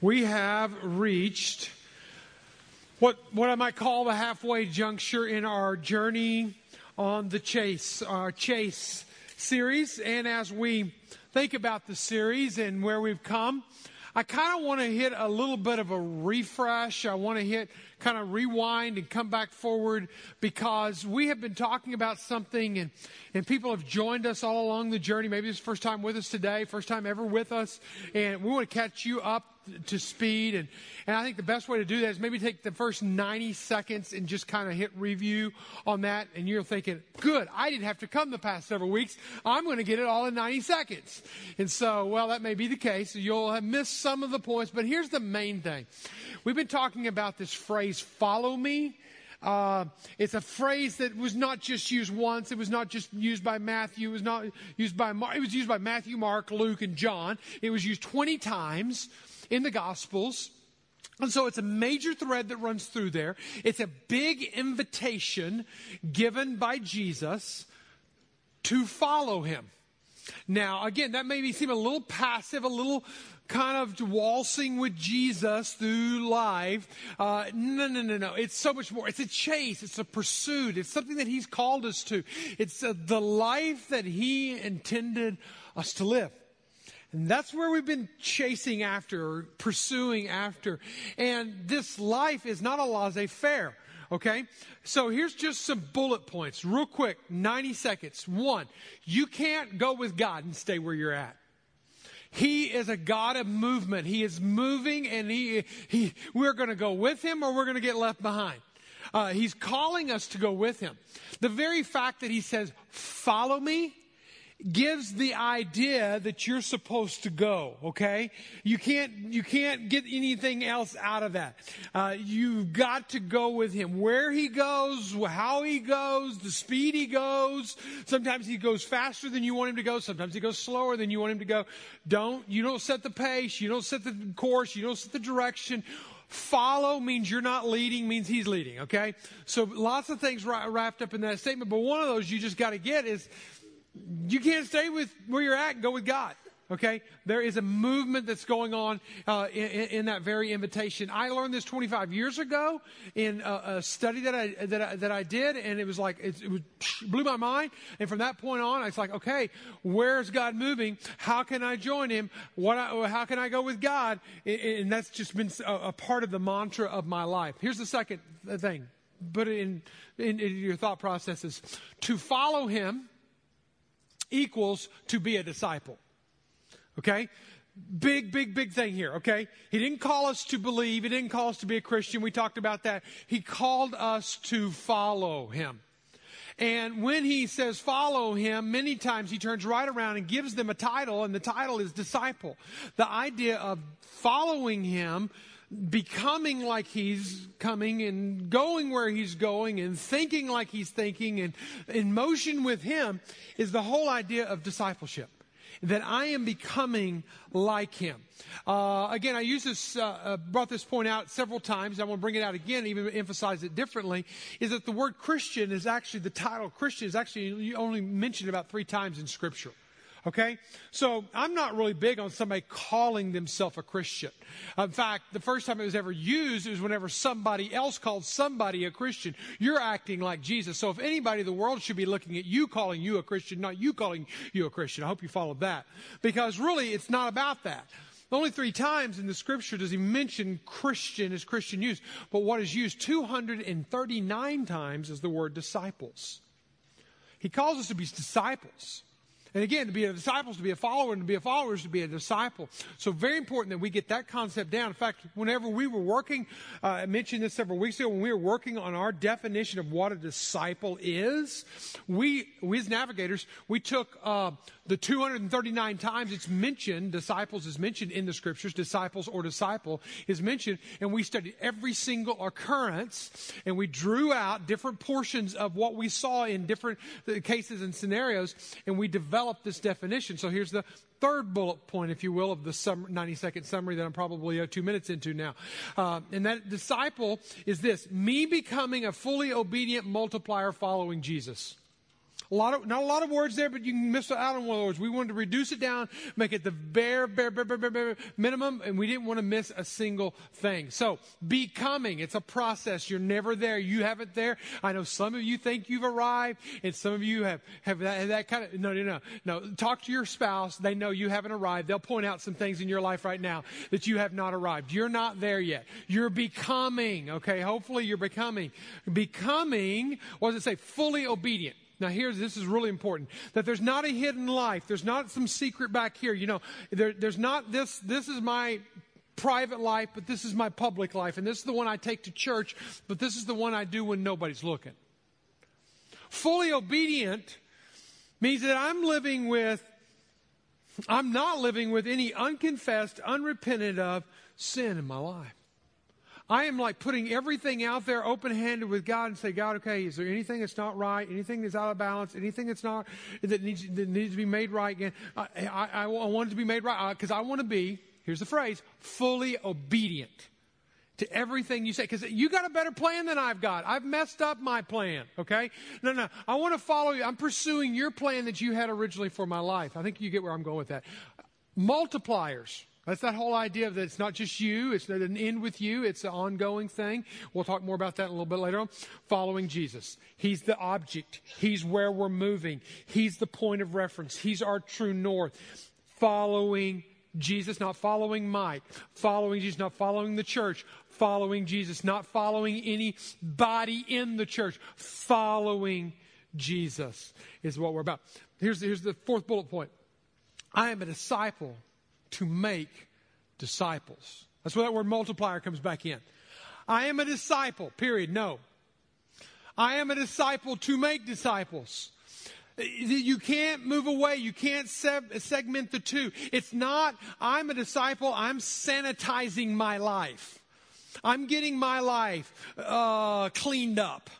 we have reached what, what I might call the halfway juncture in our journey on the chase, our chase series. And as we think about the series and where we've come, I kind of want to hit a little bit of a refresh. I want to hit kind of rewind and come back forward because we have been talking about something and, and people have joined us all along the journey. Maybe it's first time with us today, first time ever with us. And we want to catch you up to speed. And, and I think the best way to do that is maybe take the first 90 seconds and just kind of hit review on that. And you're thinking, good, I didn't have to come the past several weeks. I'm going to get it all in 90 seconds. And so, well, that may be the case. You'll have missed some of the points, but here's the main thing. We've been talking about this phrase, follow me. Uh, it's a phrase that was not just used once. It was not just used by Matthew. It was not used by. It was used by Matthew, Mark, Luke, and John. It was used 20 times in the Gospels. And so it's a major thread that runs through there. It's a big invitation given by Jesus to follow him. Now, again, that may seem a little passive, a little kind of waltzing with Jesus through life. Uh, no, no, no, no. It's so much more. It's a chase. It's a pursuit. It's something that He's called us to. It's uh, the life that He intended us to live. And that's where we've been chasing after, or pursuing after. And this life is not a laissez faire. Okay? So here's just some bullet points, real quick, 90 seconds. One, you can't go with God and stay where you're at. He is a God of movement. He is moving and he, he, we're going to go with him or we're going to get left behind. Uh, he's calling us to go with him. The very fact that he says, follow me, gives the idea that you're supposed to go, okay? You can't, you can't get anything else out of that. Uh, you've got to go with him. Where he goes, how he goes, the speed he goes. Sometimes he goes faster than you want him to go. Sometimes he goes slower than you want him to go. Don't, you don't set the pace. You don't set the course. You don't set the direction. Follow means you're not leading, means he's leading, okay? So lots of things wrapped up in that statement, but one of those you just got to get is you can't stay with where you're at and go with God. Okay? There is a movement that's going on uh, in, in, that very invitation. I learned this 25 years ago in a, a study that I, that I, that I did, and it was like, it, it was, blew my mind. And from that point on, it's like, okay, where's God moving? How can I join Him? What? I, how can I go with God? And that's just been a, a part of the mantra of my life. Here's the second thing. Put it in, in, in your thought processes. To follow Him equals to be a disciple. Okay? Big, big, big thing here, okay? He didn't call us to believe. He didn't call us to be a Christian. We talked about that. He called us to follow him. And when he says follow him, many times he turns right around and gives them a title, and the title is disciple. The idea of following him becoming like he's coming and going where he's going and thinking like he's thinking and in motion with him is the whole idea of discipleship. That I am becoming like him. Uh, again, I use this, uh, uh, brought this point out several times. I want to bring it out again, even emphasize it differently. Is that the word Christian is actually the title Christian is actually only mentioned about three times in Scripture. Okay? So I'm not really big on somebody calling themselves a Christian. In fact, the first time it was ever used was whenever somebody else called somebody a Christian. You're acting like Jesus. So if anybody in the world should be looking at you calling you a Christian, not you calling you a Christian. I hope you followed that. Because really, it's not about that. Only three times in the scripture does he mention Christian as Christian use. But what is used 239 times is the word disciples. He calls us to be disciples. And again, to be a disciple is to be a follower, and to be a follower is to be a disciple. So very important that we get that concept down. In fact, whenever we were working, uh, I mentioned this several weeks ago, when we were working on our definition of what a disciple is, we, we as navigators, we took uh, the 239 times it's mentioned, disciples is mentioned in the scriptures, disciples or disciple is mentioned, and we studied every single occurrence, and we drew out different portions of what we saw in different cases and scenarios, and we developed this definition. So here's the third bullet point, if you will, of the 90 second summary that I'm probably uh, two minutes into now. Uh, and that disciple is this me becoming a fully obedient multiplier following Jesus. A lot of, not a lot of words there, but you can miss out on one of the words. We wanted to reduce it down, make it the bare, bare, bare, bare, bare, bare minimum, and we didn't want to miss a single thing. So, becoming, it's a process. You're never there. You haven't there. I know some of you think you've arrived, and some of you have, have that, that kind of, no, no, no, no. Talk to your spouse. They know you haven't arrived. They'll point out some things in your life right now that you have not arrived. You're not there yet. You're becoming, okay? Hopefully you're becoming. Becoming, what does it say? Fully obedient. Now, here's this is really important that there's not a hidden life. There's not some secret back here. You know, there, there's not this. This is my private life, but this is my public life, and this is the one I take to church, but this is the one I do when nobody's looking. Fully obedient means that I'm living with. I'm not living with any unconfessed, unrepented of sin in my life. I am like putting everything out there open handed with God and say, God, okay, is there anything that's not right? Anything that's out of balance? Anything that's not, that needs, that needs to be made right again? I, I, I want it to be made right uh, because I want to be, here's the phrase, fully obedient to everything you say because you got a better plan than I've got. I've messed up my plan, okay? No, no. I want to follow you. I'm pursuing your plan that you had originally for my life. I think you get where I'm going with that. Multipliers. That's that whole idea that it's not just you, it's not an end with you, it's an ongoing thing. We'll talk more about that a little bit later on. Following Jesus. He's the object. He's where we're moving. He's the point of reference. He's our true north. Following Jesus, not following Mike. Following Jesus, not following the church. Following Jesus, not following anybody in the church. Following Jesus is what we're about. Here's, here's the fourth bullet point. I am a disciple to make disciples. That's where that word multiplier comes back in. I am a disciple, period. No. I am a disciple to make disciples. You can't move away. You can't segment the two. It's not, I'm a disciple, I'm sanitizing my life. I'm getting my life uh, cleaned up.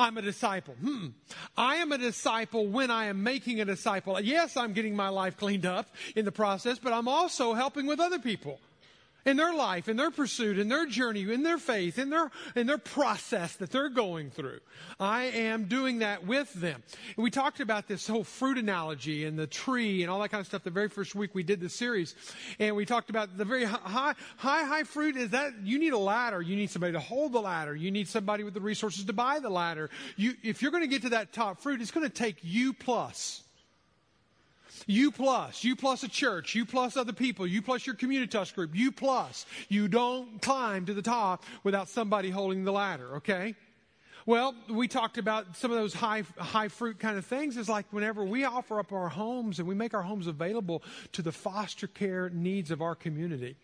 I'm a disciple. Hmm. I am a disciple when I am making a disciple. Yes, I'm getting my life cleaned up in the process, but I'm also helping with other people in their life, in their pursuit, in their journey, in their faith, in their, in their process that they're going through. I am doing that with them. And we talked about this whole fruit analogy and the tree and all that kind of stuff the very first week we did the series. And we talked about the very high, high, high fruit is that you need a ladder. You need somebody to hold the ladder. You need somebody with the resources to buy the ladder. You, if you're going to get to that top fruit, it's going to take you plus. You plus, you plus a church, you plus other people, you plus your community communitas group, you plus. You don't climb to the top without somebody holding the ladder, okay? Well, we talked about some of those high, high fruit kind of things It's like whenever we offer up our homes and we make our homes available to the foster care needs of our community.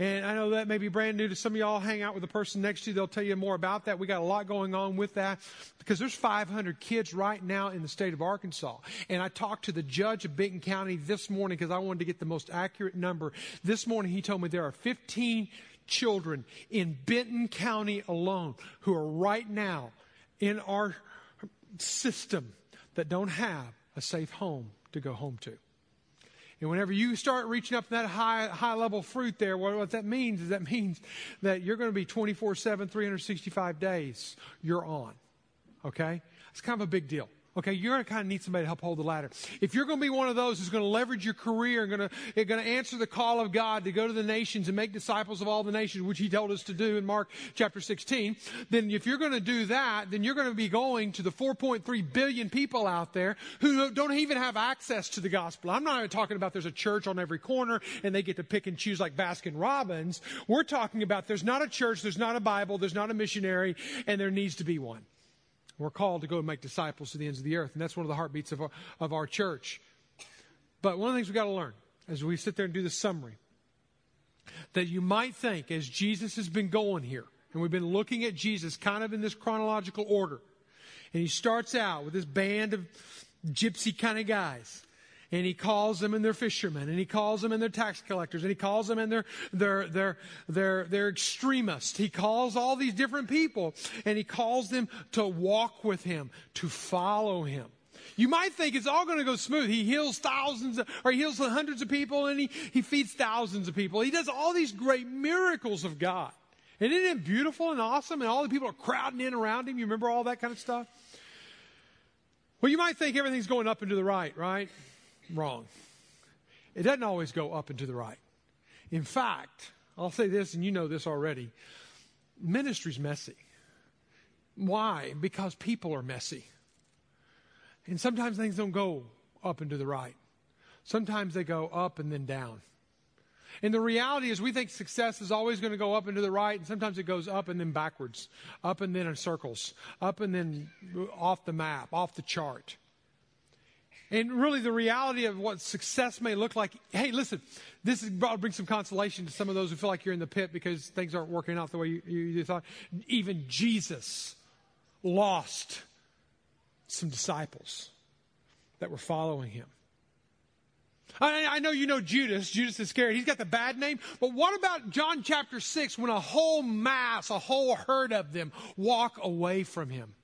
And I know that may be brand new to some of y'all. Hang out with the person next to you. They'll tell you more about that. We got a lot going on with that because there's 500 kids right now in the state of Arkansas. And I talked to the judge of Benton County this morning because I wanted to get the most accurate number. This morning he told me there are 15 children in Benton County alone who are right now in our system that don't have a safe home to go home to. And whenever you start reaching up that high, high level fruit there, what, what that means is that means that you're going to be 24 7, 365 days you're on. Okay? It's kind of a big deal. Okay, you're going to kind of need somebody to help hold the ladder. If you're going to be one of those who's going to leverage your career and going to, going to answer the call of God to go to the nations and make disciples of all the nations, which He told us to do in Mark chapter 16, then if you're going to do that, then you're going to be going to the 4.3 billion people out there who don't even have access to the gospel. I'm not even talking about there's a church on every corner and they get to pick and choose like Baskin Robbins. We're talking about there's not a church, there's not a Bible, there's not a missionary, and there needs to be one. We're called to go and make disciples to the ends of the earth, and that's one of the heartbeats of our, of our church. But one of the things we've got to learn as we sit there and do the summary that you might think, as Jesus has been going here, and we've been looking at Jesus kind of in this chronological order, and he starts out with this band of gypsy kind of guys and he calls them and they're fishermen, and he calls them and they're tax collectors, and he calls them and they're, they're, they're, they're, they're extremists. He calls all these different people, and he calls them to walk with him, to follow him. You might think it's all going to go smooth. He heals thousands, or he heals hundreds of people, and he, he feeds thousands of people. He does all these great miracles of God. And isn't it beautiful and awesome? And all the people are crowding in around him. You remember all that kind of stuff? Well, you might think everything's going up and to the right, right? Wrong. It doesn't always go up and to the right. In fact, I'll say this, and you know this already ministry's messy. Why? Because people are messy. And sometimes things don't go up and to the right. Sometimes they go up and then down. And the reality is, we think success is always going to go up and to the right, and sometimes it goes up and then backwards, up and then in circles, up and then off the map, off the chart. And really, the reality of what success may look like. Hey, listen, this is, bring some consolation to some of those who feel like you're in the pit because things aren't working out the way you, you, you thought. Even Jesus lost some disciples that were following him. I, I, know you know Judas. Judas is Iscariot. He's got the bad name. But what about John chapter 6 when a whole mass, a whole herd of them walk away from him?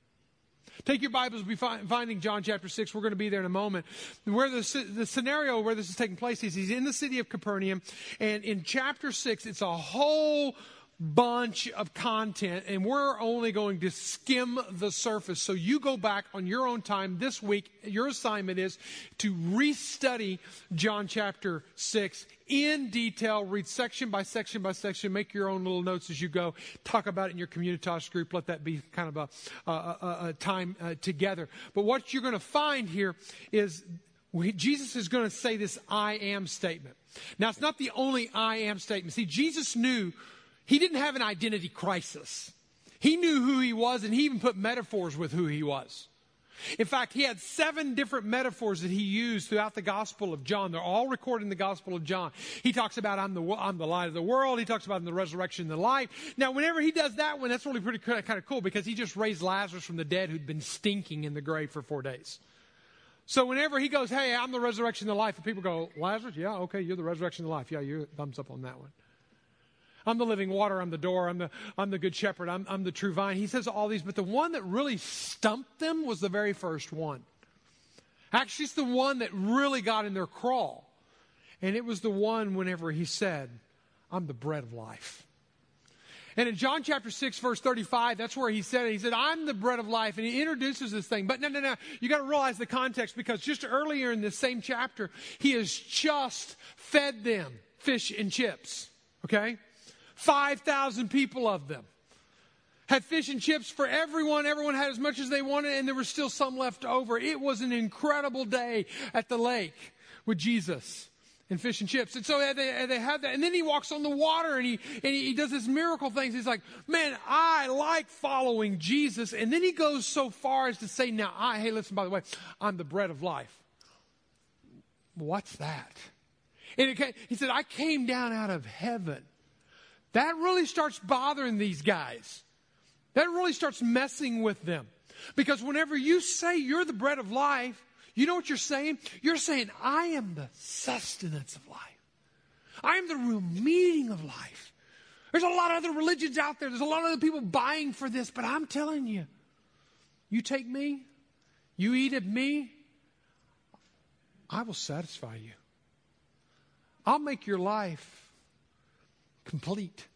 Take your Bibles, be finding John chapter 6. We're going to be there in a moment. Where the, the scenario where this is taking place is he's in the city of Capernaum, and in chapter 6, it's a whole bunch of content, and we're only going to skim the surface. So you go back on your own time this week. Your assignment is to restudy John chapter 6 in detail, read section by section by section, make your own little notes as you go, talk about it in your communitas group. Let that be kind of a, a, a, a time uh, together. But what you're going to find here is Jesus is going to say this I am statement. Now, it's not the only I am statement. See, Jesus knew he didn't have an identity crisis. He knew who he was, and he even put metaphors with who he was. In fact, he had seven different metaphors that he used throughout the Gospel of John. They're all recorded in the Gospel of John. He talks about, I'm the, I'm the light of the world. He talks about the resurrection and the life. Now, whenever he does that one, that's really pretty kind of cool because he just raised Lazarus from the dead who'd been stinking in the grave for four days. So whenever he goes, hey, I'm the resurrection and the life, and people go, Lazarus? Yeah, okay, you're the resurrection and the life. Yeah, you're thumbs up on that one. I'm the living water. I'm the door. I'm the, I'm the good shepherd. I'm, I'm the true vine. He says all these, but the one that really stumped them was the very first one. Actually, it's the one that really got in their crawl. And it was the one whenever he said, I'm the bread of life. And in John chapter 6, verse 35, that's where he said it. He said, I'm the bread of life. And he introduces this thing. But no, no, no. You got to realize the context because just earlier in this same chapter, he has just fed them fish and chips. Okay? 5,000 people of them. Had fish and chips for everyone. Everyone had as much as they wanted, and there was still some left over. It was an incredible day at the lake with Jesus and fish and chips. And so they, they that. And then he walks on the water and he, and he does this miracle things. He's like, man, I like following Jesus. And then he goes so far as to say, now, I, hey, listen, by the way, I'm the bread of life. What's that? And it, he said, I came down out of heaven that really starts bothering these guys. That really starts messing with them. Because whenever you say you're the bread of life, you know what you're saying? You're saying, I am the sustenance of life. I am the real meaning of life. There's a lot of other religions out there. There's a lot of other people buying for this, but I'm telling you, you take me, you eat of me, I will satisfy you. I'll make your life complete.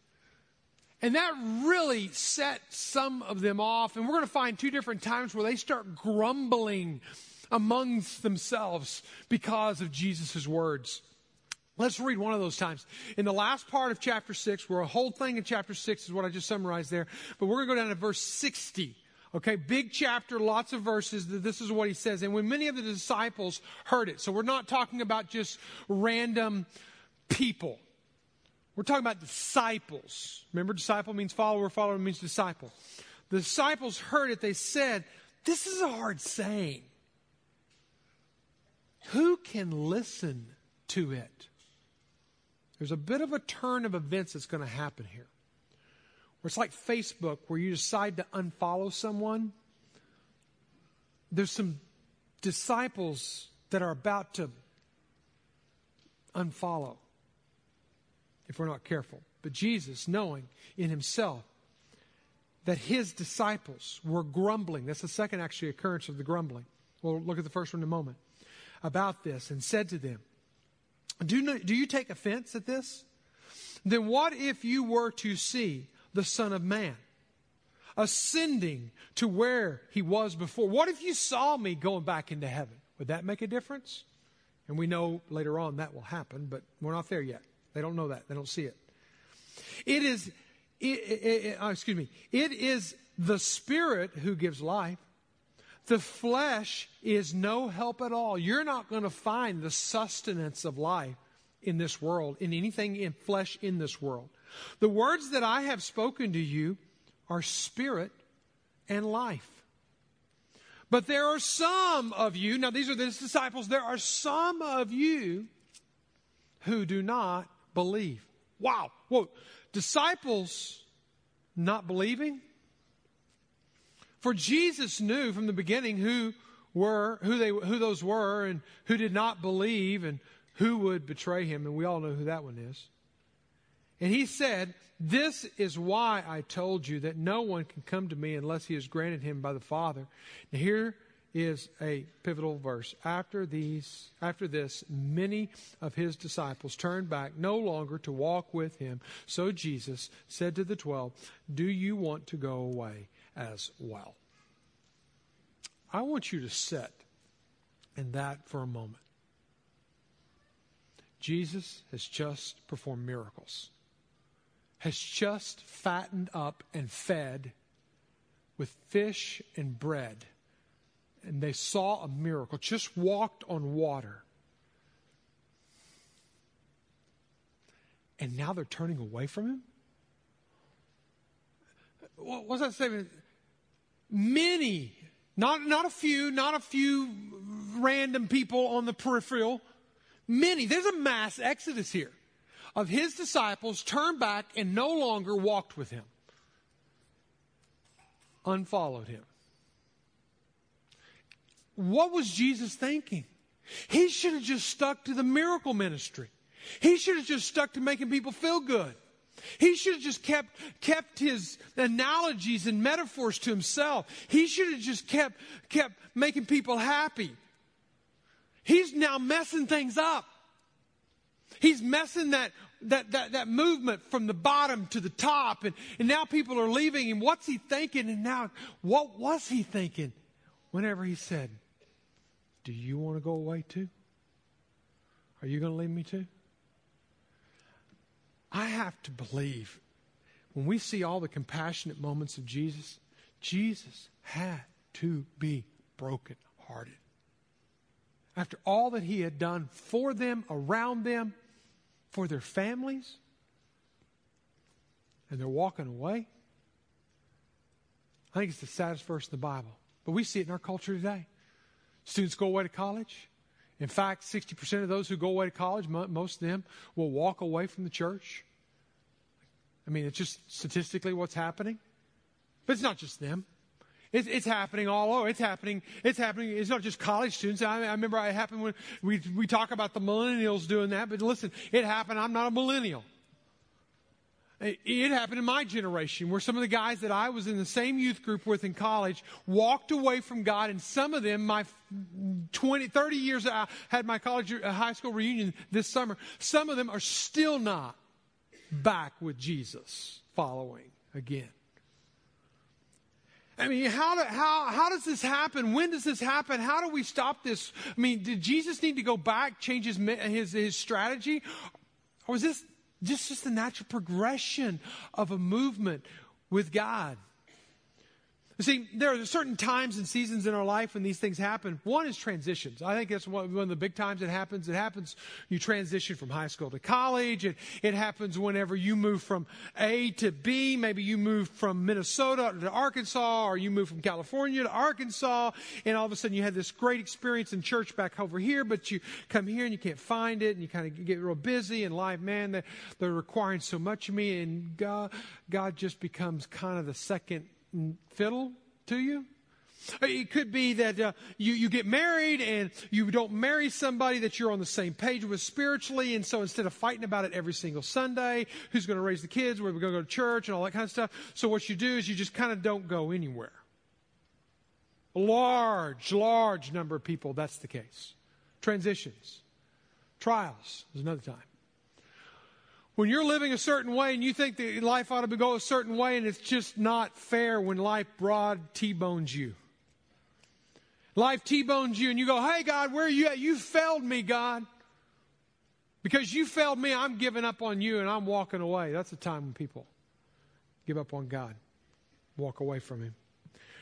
And that really set some of them off. And we're going to find two different times where they start grumbling amongst themselves because of Jesus' words. Let's read one of those times. In the last part of chapter 6, where a whole thing in chapter 6 is what I just summarized there, but we're going to go down to verse 60. Okay, big chapter, lots of verses. This is what he says. And when many of the disciples heard it, so we're not talking about just random people. We're talking about disciples. Remember, disciple means follower, follower means disciple. The disciples heard it. They said, This is a hard saying. Who can listen to it? There's a bit of a turn of events that's going to happen here. Where it's like Facebook, where you decide to unfollow someone. There's some disciples that are about to unfollow if we're not careful. But Jesus, knowing in himself that his disciples were grumbling, that's the second actually occurrence of the grumbling. We'll look at the first one in a moment. About this, and said to them, Do, do you take offense at this? Then what if you were to see the Son of Man ascending to where he was before. What if you saw me going back into heaven? Would that make a difference? And we know later on that will happen, but we're not there yet. They don't know that. They don't see it. It is, it, it, it, oh, excuse me, it is the Spirit who gives life. The flesh is no help at all. You're not going to find the sustenance of life in this world, in anything in flesh in this world. The words that I have spoken to you are spirit and life. But there are some of you, now these are the disciples, there are some of you who do not believe. Wow. Whoa. Disciples not believing? For Jesus knew from the beginning who were, who they, who those were and who did not believe and who would betray him. And we all know who that one is. And he said, This is why I told you that no one can come to me unless he is granted him by the Father. Now here is a pivotal verse. After these, after this, many of his disciples turned back no longer to walk with him. So Jesus said to the twelve, Do you want to go away as well? I want you to sit in that for a moment. Jesus has just performed miracles has just fattened up and fed with fish and bread. And they saw a miracle, just walked on water. And now they're turning away from him? What's that statement? Many, not, not a few, not a few random people on the peripheral. Many. There's a mass exodus here of his disciples turned back and no longer walked with him, unfollowed him. What was Jesus thinking? He should have just stuck to the miracle ministry. He should have just stuck to making people feel good. He should have just kept, kept his analogies and metaphors to himself. He should have just kept, kept making people happy. He's now messing things up. He's messing that, that, that, that movement from the bottom to the top. And, and now people are leaving. him. what's he thinking? And now, what was he thinking whenever he said, Do you want to go away too? Are you going to leave me too? I have to believe when we see all the compassionate moments of Jesus, Jesus had to be broken hearted. After all that he had done for them, around them, for their families, and they're walking away. I think it's the saddest verse in the Bible. But we see it in our culture today. Students go away to college. In fact, 60% of those who go away to college, most of them will walk away from the church. I mean, it's just statistically what's happening. But it's not just them. It's, it's, happening all over. It's happening. It's happening. It's not just college students. I, I remember it happened when we, we talk about the millennials doing that, but listen, it happened. I'm not a millennial. It, happened in my generation where some of the guys that I was in the same youth group with in college walked away from God, and some of them, my 20, 30 years I had my college, uh, high school reunion this summer, some of them are still not back with Jesus following again. I mean, how, do, how, how does this happen? When does this happen? How do we stop this? I mean, did Jesus need to go back, change his, his, his strategy? Or was this just, just the natural progression of a movement with God? See, there are certain times and seasons in our life when these things happen. One is transitions. I think that's one, of the big times it happens. It happens, you transition from high school to college. It, it happens whenever you move from A to B. Maybe you move from Minnesota to Arkansas, or you move from California to Arkansas, and all of a sudden you had this great experience in church back over here, but you come here and you can't find it, and you kind of get real busy, and life, man, they're, they're requiring so much of me, and God, God just becomes kind of the second fiddle to you. It could be that uh, you, you get married and you don't marry somebody that you're on the same page with spiritually. And so instead of fighting about it every single Sunday, who's going to raise the kids, where we're going to go to church and all that kind of stuff. So what you do is you just kind of don't go anywhere. A large, large number of people, that's the case. Transitions. Trials is another time. When you're living a certain way and you think that life ought to go a certain way and it's just not fair when life broad T-bones you. Life T-bones you and you go, hey God, where are you at? You failed me, God. Because you failed me, I'm giving up on you and I'm walking away. That's the time when people give up on God, walk away from Him.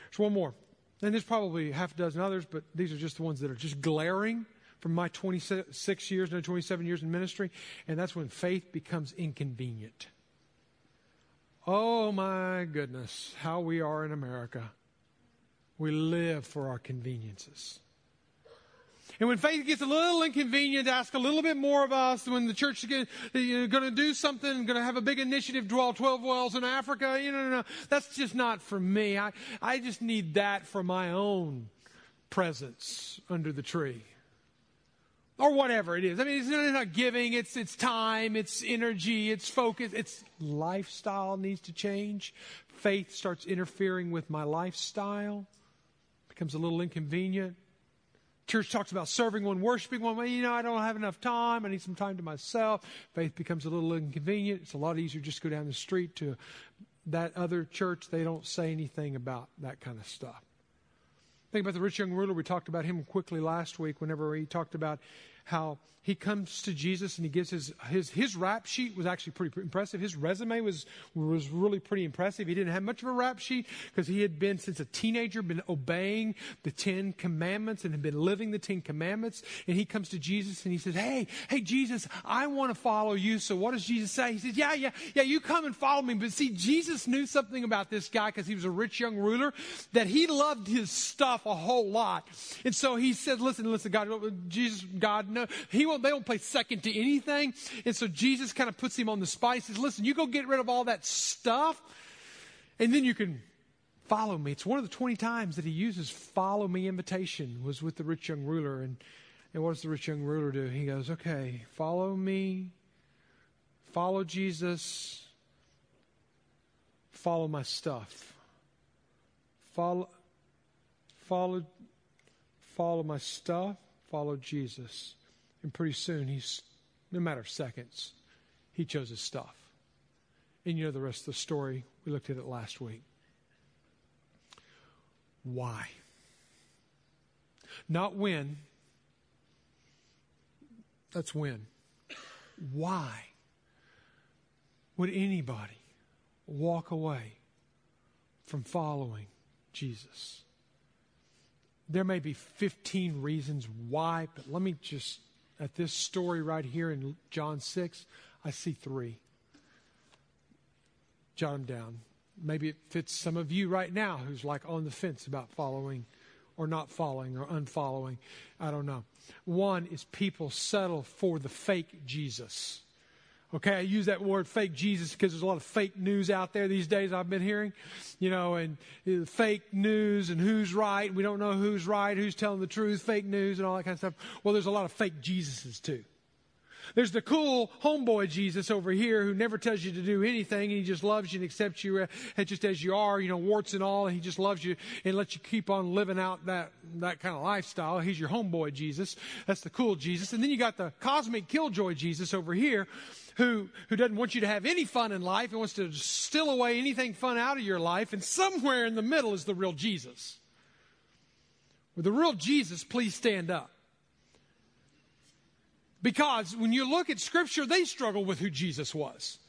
There's one more. And there's probably half a dozen others, but these are just the ones that are just glaring from my 26 years, no, 27 years in ministry. And that's when faith becomes inconvenient. Oh my goodness, how we are in America. We live for our conveniences. And when faith gets a little inconvenient, ask a little bit more of us. When the church is going to do something, going to have a big initiative, draw 12 wells in Africa, you know, no, no, that's just not for me. I, I just need that for my own presence under the tree. Or whatever it is. I mean, it's not giving, it's, it's time, it's energy, it's focus, it's lifestyle needs to change. Faith starts interfering with my lifestyle, becomes a little inconvenient church talks about serving one, worshiping one. Well, you know, I don't have enough time. I need some time to myself. Faith becomes a little inconvenient. It's a lot easier just to go down the street to that other church. They don't say anything about that kind of stuff. Think about the rich young ruler. We talked about him quickly last week whenever he talked about how he comes to Jesus and he gives his, his, his rap sheet was actually pretty impressive. His resume was, was really pretty impressive. He didn't have much of a rap sheet because he had been, since a teenager, been obeying the Ten Commandments and had been living the Ten Commandments. And he comes to Jesus and he says, Hey, hey, Jesus, I want to follow you. So what does Jesus say? He says, Yeah, yeah, yeah, you come and follow me. But see, Jesus knew something about this guy because he was a rich young ruler that he loved his stuff a whole lot. And so he said, Listen, listen, God, Jesus, God, no, he won't, they don't play second to anything. And so Jesus kind of puts him on the spice. He says, listen, you go get rid of all that stuff and then you can follow me. It's one of the 20 times that he uses follow me invitation was with the rich young ruler. And, and what does the rich young ruler do? He goes, okay, follow me, follow Jesus, follow my stuff. Follow, follow, follow my stuff, follow Jesus. And pretty soon, he's, no matter of seconds, he chose his stuff. And you know the rest of the story. We looked at it last week. Why? Not when. That's when. Why would anybody walk away from following Jesus? There may be 15 reasons why, but let me just at this story right here in John 6, I see three. Jot them down. Maybe it fits some of you right now who's like on the fence about following or not following or unfollowing. I don't know. One is people settle for the fake Jesus. Okay, I use that word fake Jesus because there's a lot of fake news out there these days I've been hearing, you know, and uh, fake news and who's right. We don't know who's right, who's telling the truth, fake news and all that kind of stuff. Well, there's a lot of fake Jesuses too. There's the cool homeboy Jesus over here who never tells you to do anything and he just loves you and accepts you uh, just as you are, you know, warts and all, and he just loves you and lets you keep on living out that, that kind of lifestyle. He's your homeboy Jesus. That's the cool Jesus. And then you got the cosmic killjoy Jesus over here who, who doesn't want you to have any fun in life and wants to steal away anything fun out of your life. And somewhere in the middle is the real Jesus. With the real Jesus, please stand up. Because when you look at Scripture, they struggle with who Jesus was.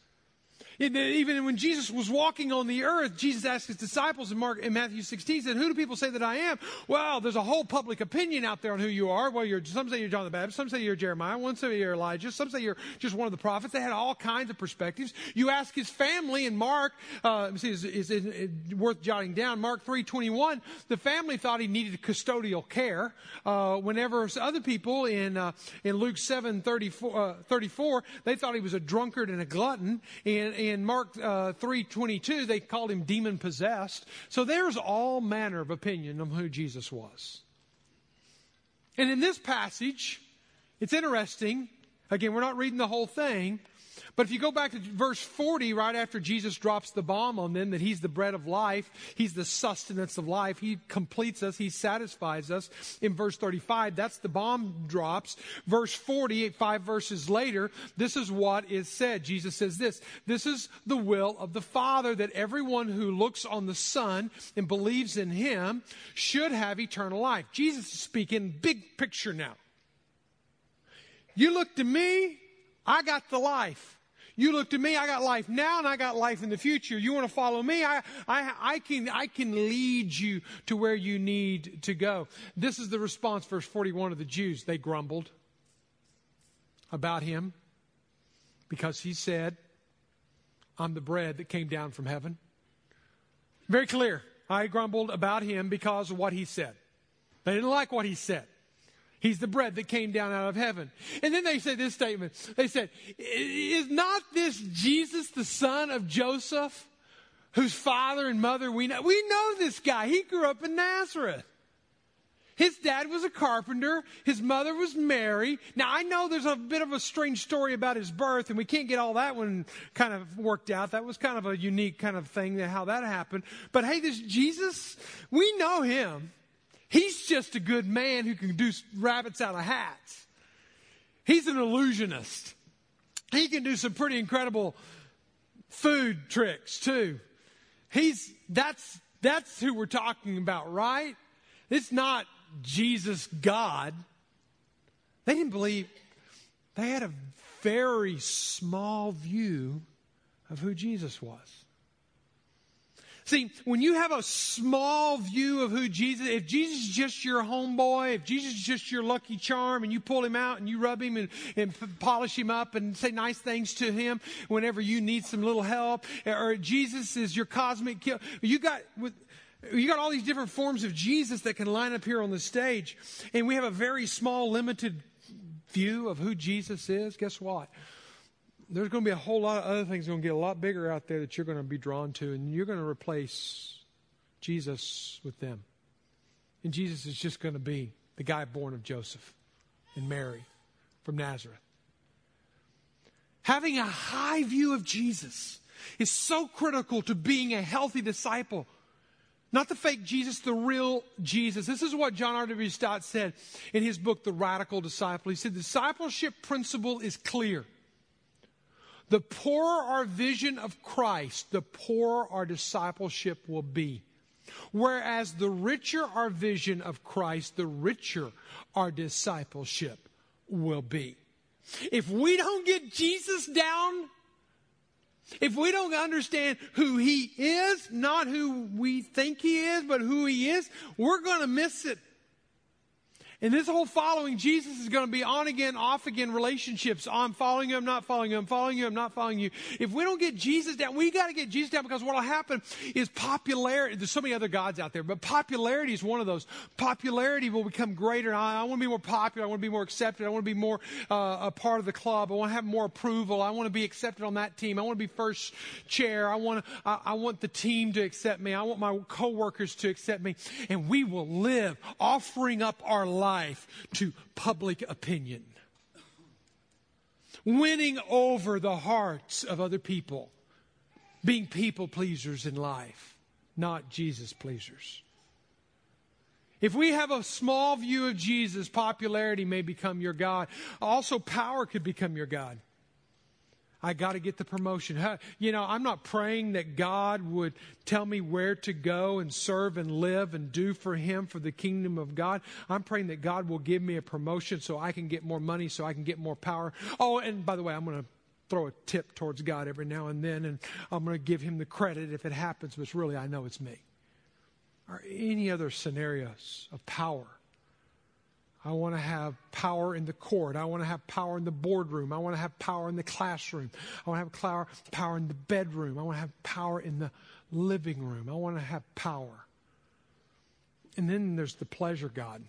Even when Jesus was walking on the earth, Jesus asked his disciples in Mark in Matthew 16, said, Who do people say that I am? Well, there's a whole public opinion out there on who you are. Well, you're, some say you're John the Baptist, some say you're Jeremiah, one say you're Elijah, some say you're just one of the prophets. They had all kinds of perspectives. You ask his family in Mark, uh, see, is, is, is, worth jotting down. Mark 3:21, the family thought he needed custodial care. Uh, whenever other people in uh, in Luke 7:34, uh, 34, they thought he was a drunkard and a glutton. And, and in Mark uh, 3.22, they called him demon possessed. So there's all manner of opinion of who Jesus was. And in this passage, it's interesting. Again, we're not reading the whole thing, But if you go back to verse 40, right after Jesus drops the bomb on them that he's the bread of life, he's the sustenance of life, he completes us, he satisfies us. In verse 35, that's the bomb drops. Verse 40, five verses later, this is what is said. Jesus says this This is the will of the Father that everyone who looks on the Son and believes in him should have eternal life. Jesus is speaking big picture now. You look to me, I got the life. You look to me, I got life now and I got life in the future. You want to follow me? I, I, I, can, I can lead you to where you need to go. This is the response, verse 41 of the Jews. They grumbled about him because he said, I'm the bread that came down from heaven. Very clear. I grumbled about him because of what he said. They didn't like what he said. He's the bread that came down out of heaven. And then they said this statement. They said, Is not this Jesus, the son of Joseph, whose father and mother we know? We know this guy. He grew up in Nazareth. His dad was a carpenter. His mother was Mary. Now, I know there's a bit of a strange story about his birth, and we can't get all that one kind of worked out. That was kind of a unique kind of thing, how that happened. But hey, this Jesus, we know him. He's just a good man who can do rabbits out of hats. He's an illusionist. He can do some pretty incredible food tricks too. He's that's that's who we're talking about, right? It's not Jesus God. They didn't believe they had a very small view of who Jesus was. See, when you have a small view of who Jesus, if Jesus is just your homeboy, if Jesus is just your lucky charm and you pull him out and you rub him and, and polish him up and say nice things to him whenever you need some little help, eh, or Jesus is your cosmic kill, you got, you got all these different forms of Jesus that can line up here on the stage, and we have a very small, limited view of who Jesus is. Guess what? There's going to be a whole lot of other things going to get a lot bigger out there that you're going to be drawn to, and you're going to replace Jesus with them. And Jesus is just going to be the guy born of Joseph and Mary from Nazareth. Having a high view of Jesus is so critical to being a healthy disciple. Not the fake Jesus, the real Jesus. This is what John R.W. Stott said in his book, The Radical Disciple. He said, The discipleship principle is clear. The poorer our vision of Christ, the poorer our discipleship will be. Whereas the richer our vision of Christ, the richer our discipleship will be. If we don't get Jesus down, if we don't understand who he is, not who we think he is, but who he is, we're going to miss it. And this whole following Jesus is going to be on again, off again relationships. I'm following you, I'm not following you, I'm following you, I'm not following you. If we don't get Jesus down, we got to get Jesus down because what will happen is popularity. There's so many other gods out there, but popularity is one of those. Popularity will become greater. I, I want to be more popular. I want to be more accepted. I want to be more uh, a part of the club. I want to have more approval. I want to be accepted on that team. I want to be first chair. I want to, I, I want the team to accept me. I want my coworkers to accept me. And we will live offering up our lives life to public opinion, winning over the hearts of other people, being people pleasers in life, not Jesus pleasers. If we have a small view of Jesus, popularity may become your God. Also, power could become your God. I got to get the promotion. You know, I'm not praying that God would tell me where to go and serve and live and do for Him for the kingdom of God. I'm praying that God will give me a promotion so I can get more money, so I can get more power. Oh, and by the way, I'm going to throw a tip towards God every now and then, and I'm going to give Him the credit if it happens, but really, I know it's me. Or any other scenarios of power I want to have power in the court. I want to have power in the boardroom. I want to have power in the classroom. I want to have power, in the bedroom. I want to have power in the living room. I want to have power. And then there's the pleasure God.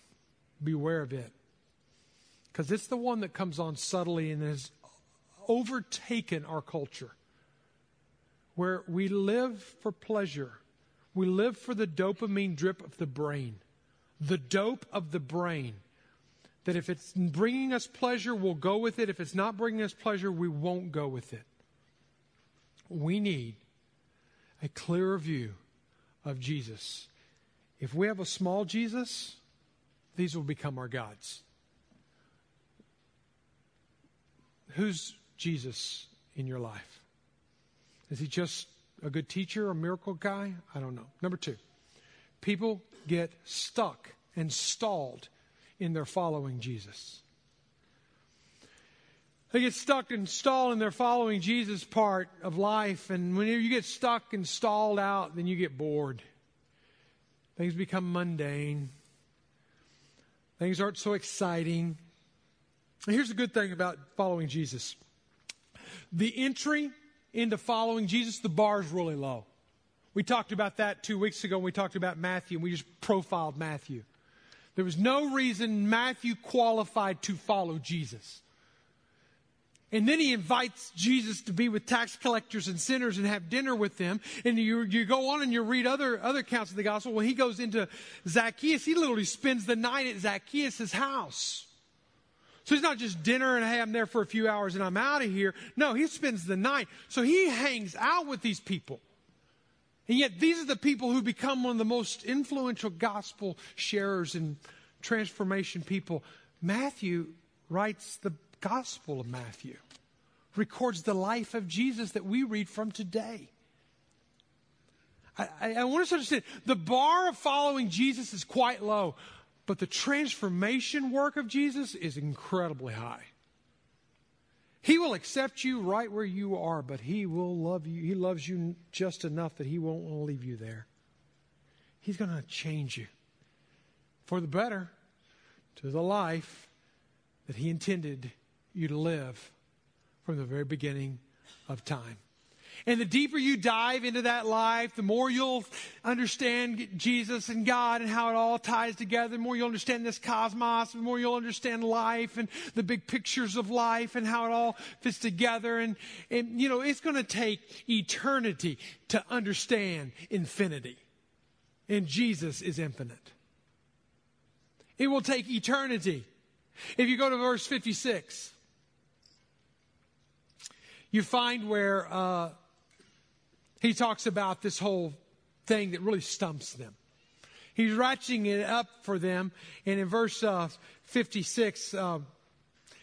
Beware of it. Because it's the one that comes on subtly and has overtaken our culture. Where we live for pleasure, we live for the dopamine drip of the brain, the dope of the brain that if it's bringing us pleasure, we'll go with it. If it's not bringing us pleasure, we won't go with it. we need a clearer view of Jesus. If we have a small Jesus, these will become our gods. Who's Jesus in your life? Is he just a good teacher, a miracle guy? I don't know. Number two, people get stuck and stalled in their following Jesus. They get stuck and stalled in their following Jesus part of life. And when you get stuck and stalled out, then you get bored. Things become mundane. Things aren't so exciting. And here's the good thing about following Jesus the entry into following Jesus, the bar is really low. We talked about that two weeks ago when we talked about Matthew, and we just profiled Matthew. There was no reason Matthew qualified to follow Jesus. And then he invites Jesus to be with tax collectors and sinners and have dinner with them. And you, you go on and you read other, other accounts of the gospel. When he goes into Zacchaeus, he literally spends the night at Zacchaeus' house. So it's not just dinner and hey, I'm there for a few hours and I'm out of here. No, he spends the night. So he hangs out with these people. And yet these are the people who become one of the most influential gospel sharers and transformation people. Matthew writes the Gospel of Matthew records the life of Jesus that we read from today. I, I, I want us to understand the bar of following Jesus is quite low, but the transformation work of Jesus is incredibly high. He will accept you right where you are, but He will love you. He loves you just enough that He won't want to leave you there. He's going to change you for the better to the life that He intended you to live from the very beginning of time. And the deeper you dive into that life, the more you'll understand Jesus and God and how it all ties together. The more you'll understand this cosmos, the more you'll understand life and the big pictures of life and how it all fits together. And, and you know, it's going to take eternity to understand infinity. And Jesus is infinite. It will take eternity. If you go to verse 56, you find where uh, he talks about this whole thing that really stumps them. He's ratcheting it up for them. And in verse uh, 56, uh,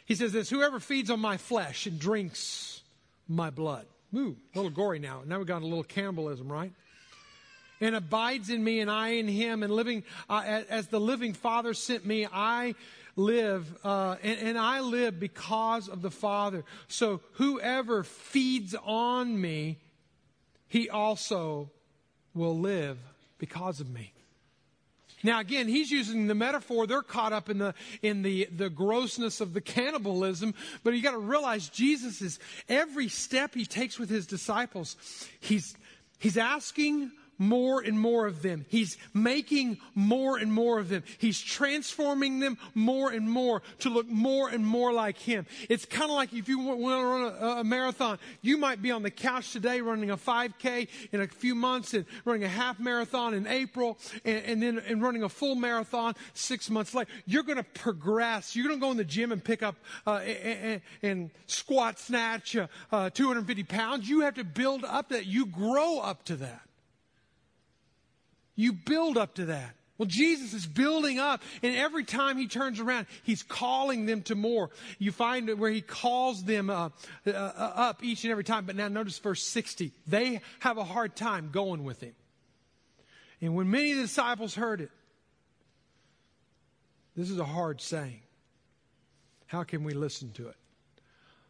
he says this Whoever feeds on my flesh and drinks my blood. Ooh, a little gory now. Now we've got a little cannibalism, right? And abides in me and I in him and living, uh, as the living Father sent me, I live, uh, and, and I live because of the Father. So whoever feeds on me, he also will live because of me. Now again, he's using the metaphor. They're caught up in the in the the grossness of the cannibalism, but you got to realize Jesus is every step he takes with his disciples. He's he's asking more and more of them. He's making more and more of them. He's transforming them more and more to look more and more like Him. It's kind of like if you want to run a, a, marathon, you might be on the couch today running a 5K in a few months and running a half marathon in April and, and then and running a full marathon six months later. You're going to progress. You're going to go in the gym and pick up uh, and, and, squat snatch uh, uh, 250 pounds. You have to build up that. You grow up to that. You build up to that. Well, Jesus is building up, and every time he turns around, he's calling them to more. You find where he calls them uh, uh, up each and every time. But now notice verse 60. They have a hard time going with him. And when many of the disciples heard it, this is a hard saying. How can we listen to it?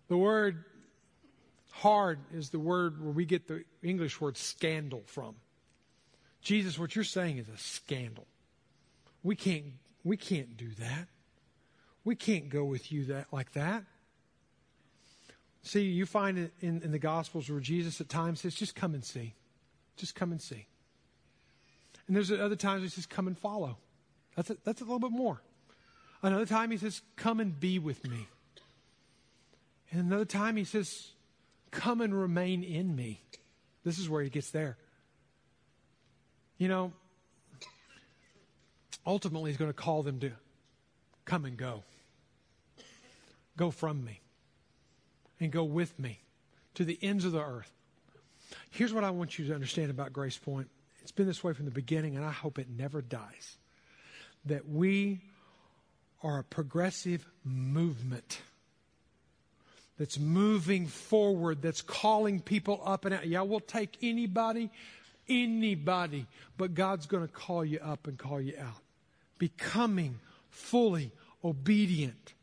The word hard is the word where we get the English word scandal from. Jesus, what you're saying is a scandal. We can't, we can't do that. We can't go with you that like that. See, you find it in, in the Gospels where Jesus at times says, just come and see. Just come and see. And there's other times he says, come and follow. That's a, that's a little bit more. Another time he says, come and be with me. And another time he says, come and remain in me. This is where he gets there. You know, ultimately, he's going to call them to come and go. Go from me and go with me to the ends of the earth. Here's what I want you to understand about Grace Point. It's been this way from the beginning, and I hope it never dies. That we are a progressive movement that's moving forward, that's calling people up and out. Yeah, we'll take anybody, anybody, but God's going to call you up and call you out. Becoming fully obedient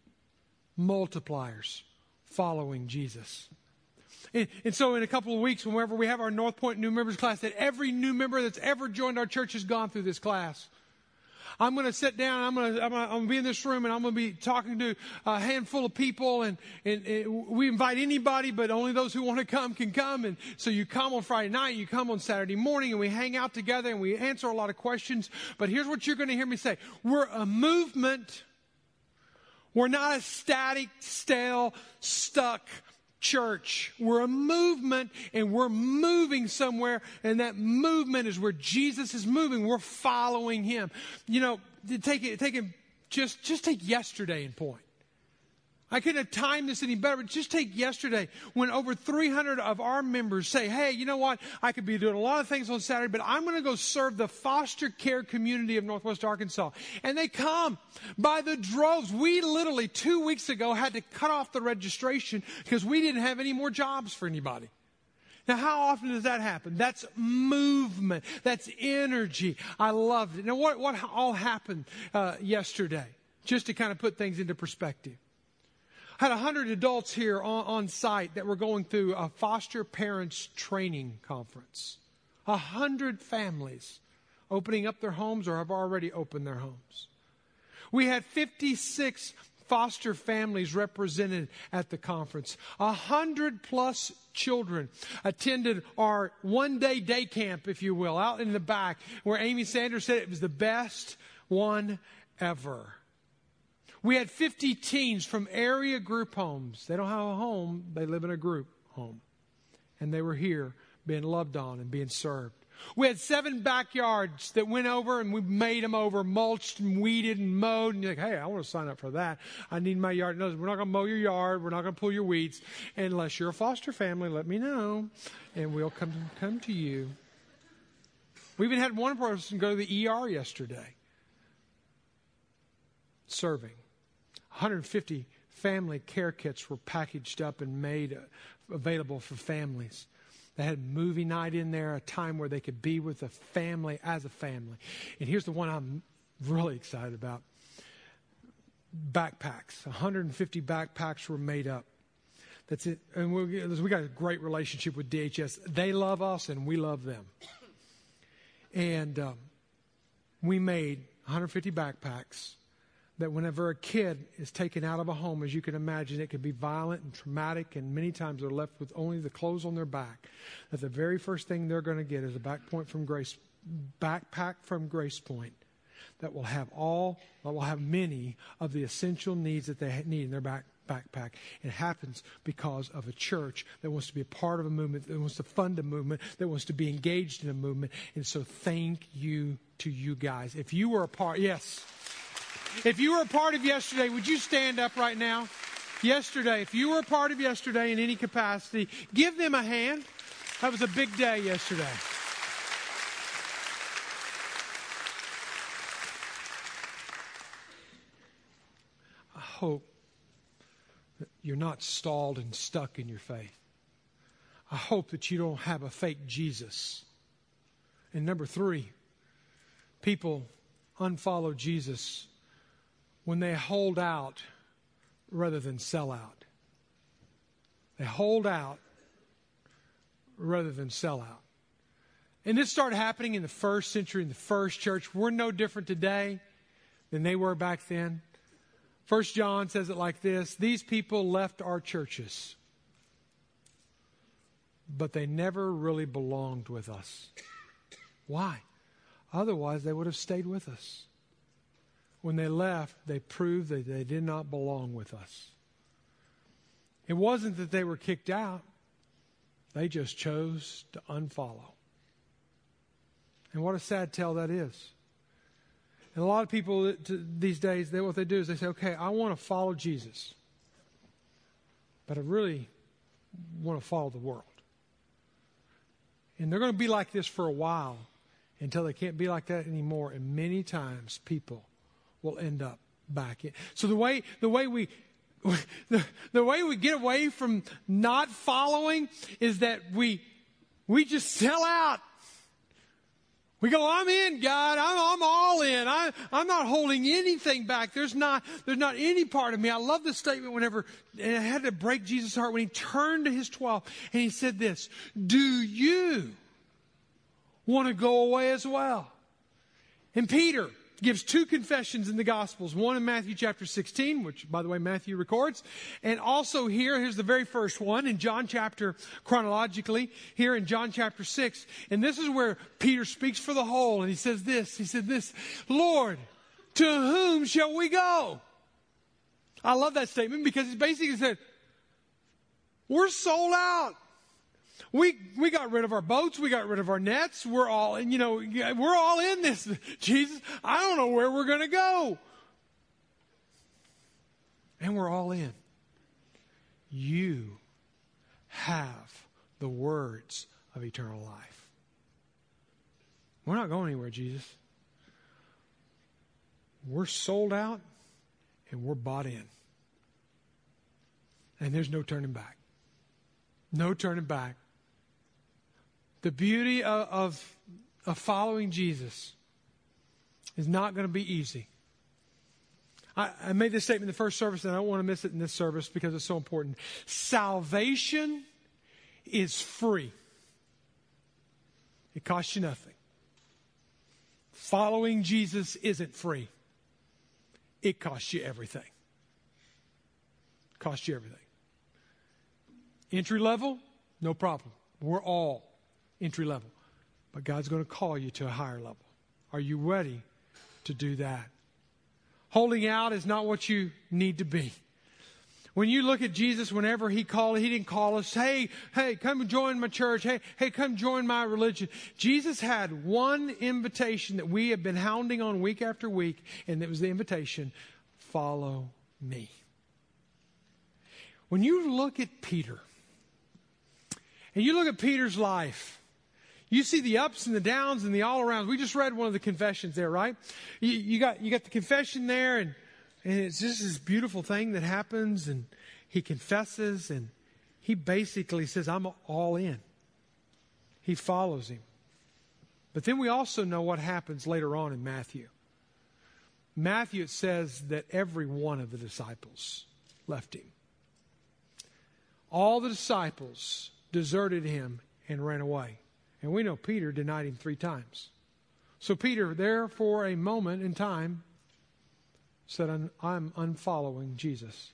multipliers following Jesus. And, and, so in a couple of weeks, whenever we have our North Point new members class, that every new member that's ever joined our church has gone through this class. I'm going to sit down. I'm going to, I'm going to be in this room and I'm going to be talking to a handful of people and, and, and, we invite anybody, but only those who want to come can come. And so you come on Friday night, you come on Saturday morning and we hang out together and we answer a lot of questions. But here's what you're going to hear me say. We're a movement. We're not a static, stale, stuck church. We're a movement and we're moving somewhere, and that movement is where Jesus is moving. We're following him. You know, take it, take it, just, just take yesterday in point. I couldn't have timed this any better, but just take yesterday when over 300 of our members say, Hey, you know what? I could be doing a lot of things on Saturday, but I'm going to go serve the foster care community of Northwest Arkansas. And they come by the droves. We literally two weeks ago had to cut off the registration because we didn't have any more jobs for anybody. Now, how often does that happen? That's movement. That's energy. I loved it. Now, what, what all happened uh, yesterday? Just to kind of put things into perspective had 100 adults here on, on site that were going through a foster parents training conference. 100 families opening up their homes or have already opened their homes. We had 56 foster families represented at the conference. A hundred plus children attended our one day day camp, if you will, out in the back where Amy Sanders said it was the best one ever. We had 50 teens from area group homes. They don't have a home, they live in a group home. And they were here being loved on and being served. We had seven backyards that went over and we made them over, mulched and weeded and mowed. And you're like, hey, I want to sign up for that. I need my yard. No, we're not going to mow your yard. We're not going to pull your weeds. Unless you're a foster family, let me know and we'll come, come to you. We even had one person go to the ER yesterday serving. 150 family care kits were packaged up and made uh, available for families. They had movie night in there, a time where they could be with a family as a family. And here's the one I'm really excited about backpacks. 150 backpacks were made up. That's it. And we, we got a great relationship with DHS. They love us and we love them. And um, we made 150 backpacks that whenever a kid is taken out of a home, as you can imagine, it can be violent and traumatic, and many times they're left with only the clothes on their back. That the very first thing they're going to get is a back point from Grace, backpack from Grace Point that will have all, that will have many of the essential needs that they need in their back, backpack. It happens because of a church that wants to be a part of a movement, that wants to fund a movement, that wants to be engaged in a movement. And so thank you to you guys. If you were a part, yes. If you were a part of yesterday, would you stand up right now? Yesterday, if you were a part of yesterday in any capacity, give them a hand. That was a big day yesterday. I hope that you're not stalled and stuck in your faith. I hope that you don't have a fake Jesus. And number three, people unfollow Jesus when they hold out rather than sell out. They hold out rather than sell out. And this started happening in the first century, in the first church. We're no different today than they were back then. First John says it like this These people left our churches, but they never really belonged with us. Why? Otherwise, they would have stayed with us when they left, they proved that they did not belong with us. It wasn't that they were kicked out, they just chose to unfollow. And what a sad tale that is. And a lot of people these days, they, what they do is they say, okay, I want to follow Jesus, but I really want to follow the world. And they're going to be like this for a while until they can't be like that anymore. And many times people will end up back in. So the way, the way we, the, the way we get away from not following is that we, we just sell out. We go, I'm in, God. I'm, I'm all in. I, I'm not holding anything back. There's not, there's not any part of me. I love this statement whenever, and I had to break Jesus' heart when he turned to his 12 and he said this, do you want to go away as well? And Peter, gives two confessions in the Gospels. One in Matthew chapter 16, which, by the way, Matthew records. And also here, here's the very first one in John chapter, chronologically, here in John chapter 6. And this is where Peter speaks for the whole. And he says this, he said this, Lord, to whom shall we go? I love that statement because he basically said, we're sold out. We, we got rid of our boats. We got rid of our nets. We're all, you know, we're all in this. Jesus, I don't know where we're going to go. And we're all in. You have the words of eternal life. We're not going anywhere, Jesus. We're sold out and we're bought in. And there's no turning back. No turning back. The beauty of, of, of following Jesus is not going to be easy. I, I made this statement in the first service, and I don't want to miss it in this service because it's so important. Salvation is free, it costs you nothing. Following Jesus isn't free, it costs you everything. It costs you everything. Entry level, no problem. We're all entry level. But God's going to call you to a higher level. Are you ready to do that? Holding out is not what you need to be. When you look at Jesus, whenever he called, he didn't call us, hey, hey, come join my church. Hey, hey, come join my religion. Jesus had one invitation that we have been hounding on week after week, and it was the invitation, follow me. When you look at Peter, and you look at Peter's life, you see the ups and the downs and the all arounds. We just read one of the confessions there, right? You, you, got you got the confession there, and and it's just this beautiful thing that happens, and he confesses, and he basically says, "I'm all in." He follows him. But then we also know what happens later on in Matthew. Matthew it says that every one of the disciples left him. All the disciples deserted him and ran away. And we know Peter denied him three times. So Peter, there for a moment in time, said, I'm unfollowing Jesus.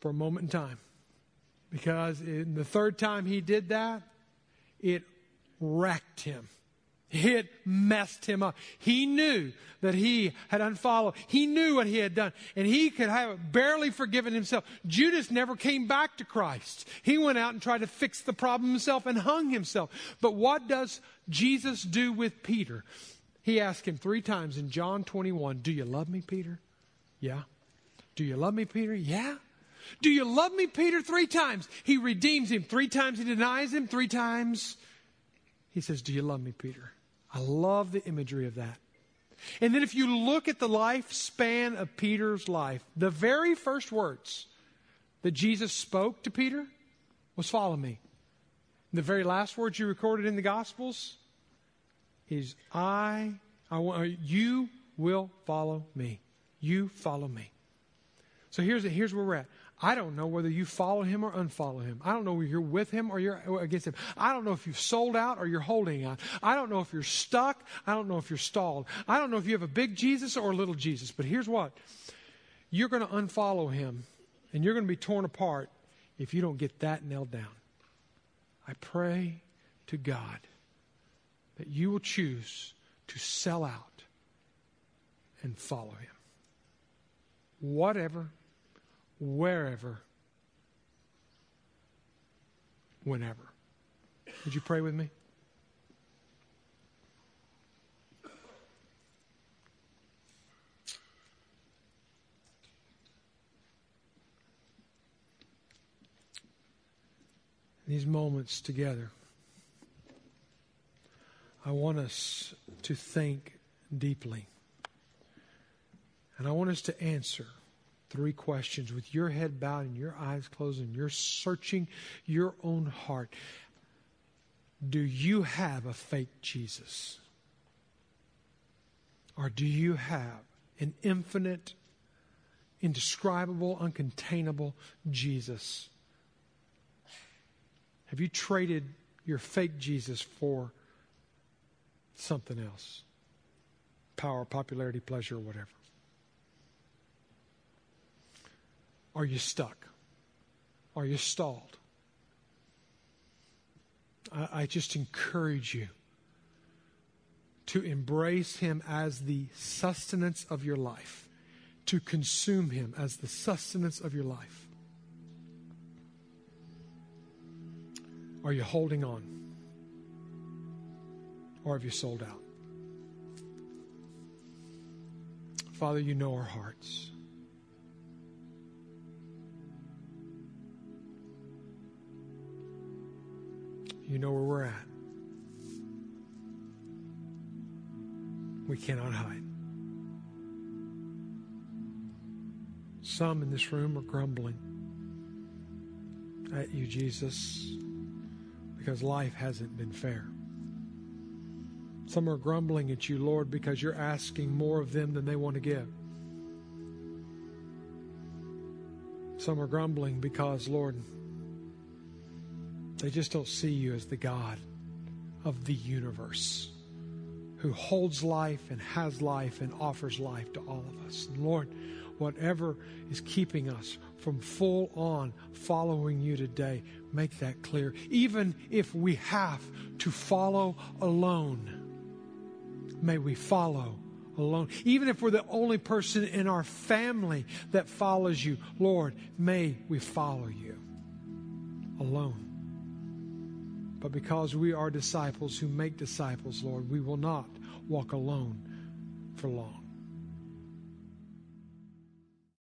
For a moment in time. Because in the third time he did that, it wrecked him. It messed him up. He knew that he had unfollowed. He knew what he had done. And he could have barely forgiven himself. Judas never came back to Christ. He went out and tried to fix the problem himself and hung himself. But what does Jesus do with Peter? He asked him three times in John 21, Do you love me, Peter? Yeah. Do you love me, Peter? Yeah. Do you love me, Peter? Three times. He redeems him. Three times he denies him. Three times he says, Do you love me, Peter? I love the imagery of that. And then if you look at the lifespan of Peter's life, the very first words that Jesus spoke to Peter was follow me. The very last words you recorded in the Gospels is I, I want, uh, you will follow me. You follow me. So here's, here's where we're at. I don't know whether you follow him or unfollow him. I don't know whether you're with him or you're against him. I don't know if you've sold out or you're holding out. I don't know if you're stuck. I don't know if you're stalled. I don't know if you have a big Jesus or a little Jesus. But here's what you're going to unfollow him and you're going to be torn apart if you don't get that nailed down. I pray to God that you will choose to sell out and follow him. Whatever wherever, whenever. Would you pray with me? These moments together. I want us to think deeply. And I want us to answer three questions with your head bowed and your eyes closed and you're searching your own heart. Do you have a fake Jesus? Or do you have an infinite, indescribable, uncontainable Jesus? Have you traded your fake Jesus for something else? Power, popularity, pleasure, or whatever. Are you stuck? Are you stalled? I, I just encourage you to embrace Him as the sustenance of your life, to consume Him as the sustenance of your life. Are you holding on? Or have you sold out? Father, you know our hearts. You know where we're at. We cannot hide. Some in this room are grumbling at you, Jesus, because life hasn't been fair. Some are grumbling at you, Lord, because you're asking more of them than they want to give. Some are grumbling because, Lord, they just don't see you as the God of the universe who holds life and has life and offers life to all of us. And Lord, whatever is keeping us from full on following you today, make that clear. Even if we have to follow alone, may we follow alone. Even if we're the only person in our family that follows you, Lord, may we follow you alone. But because we are disciples who make disciples, Lord, we will not walk alone for long.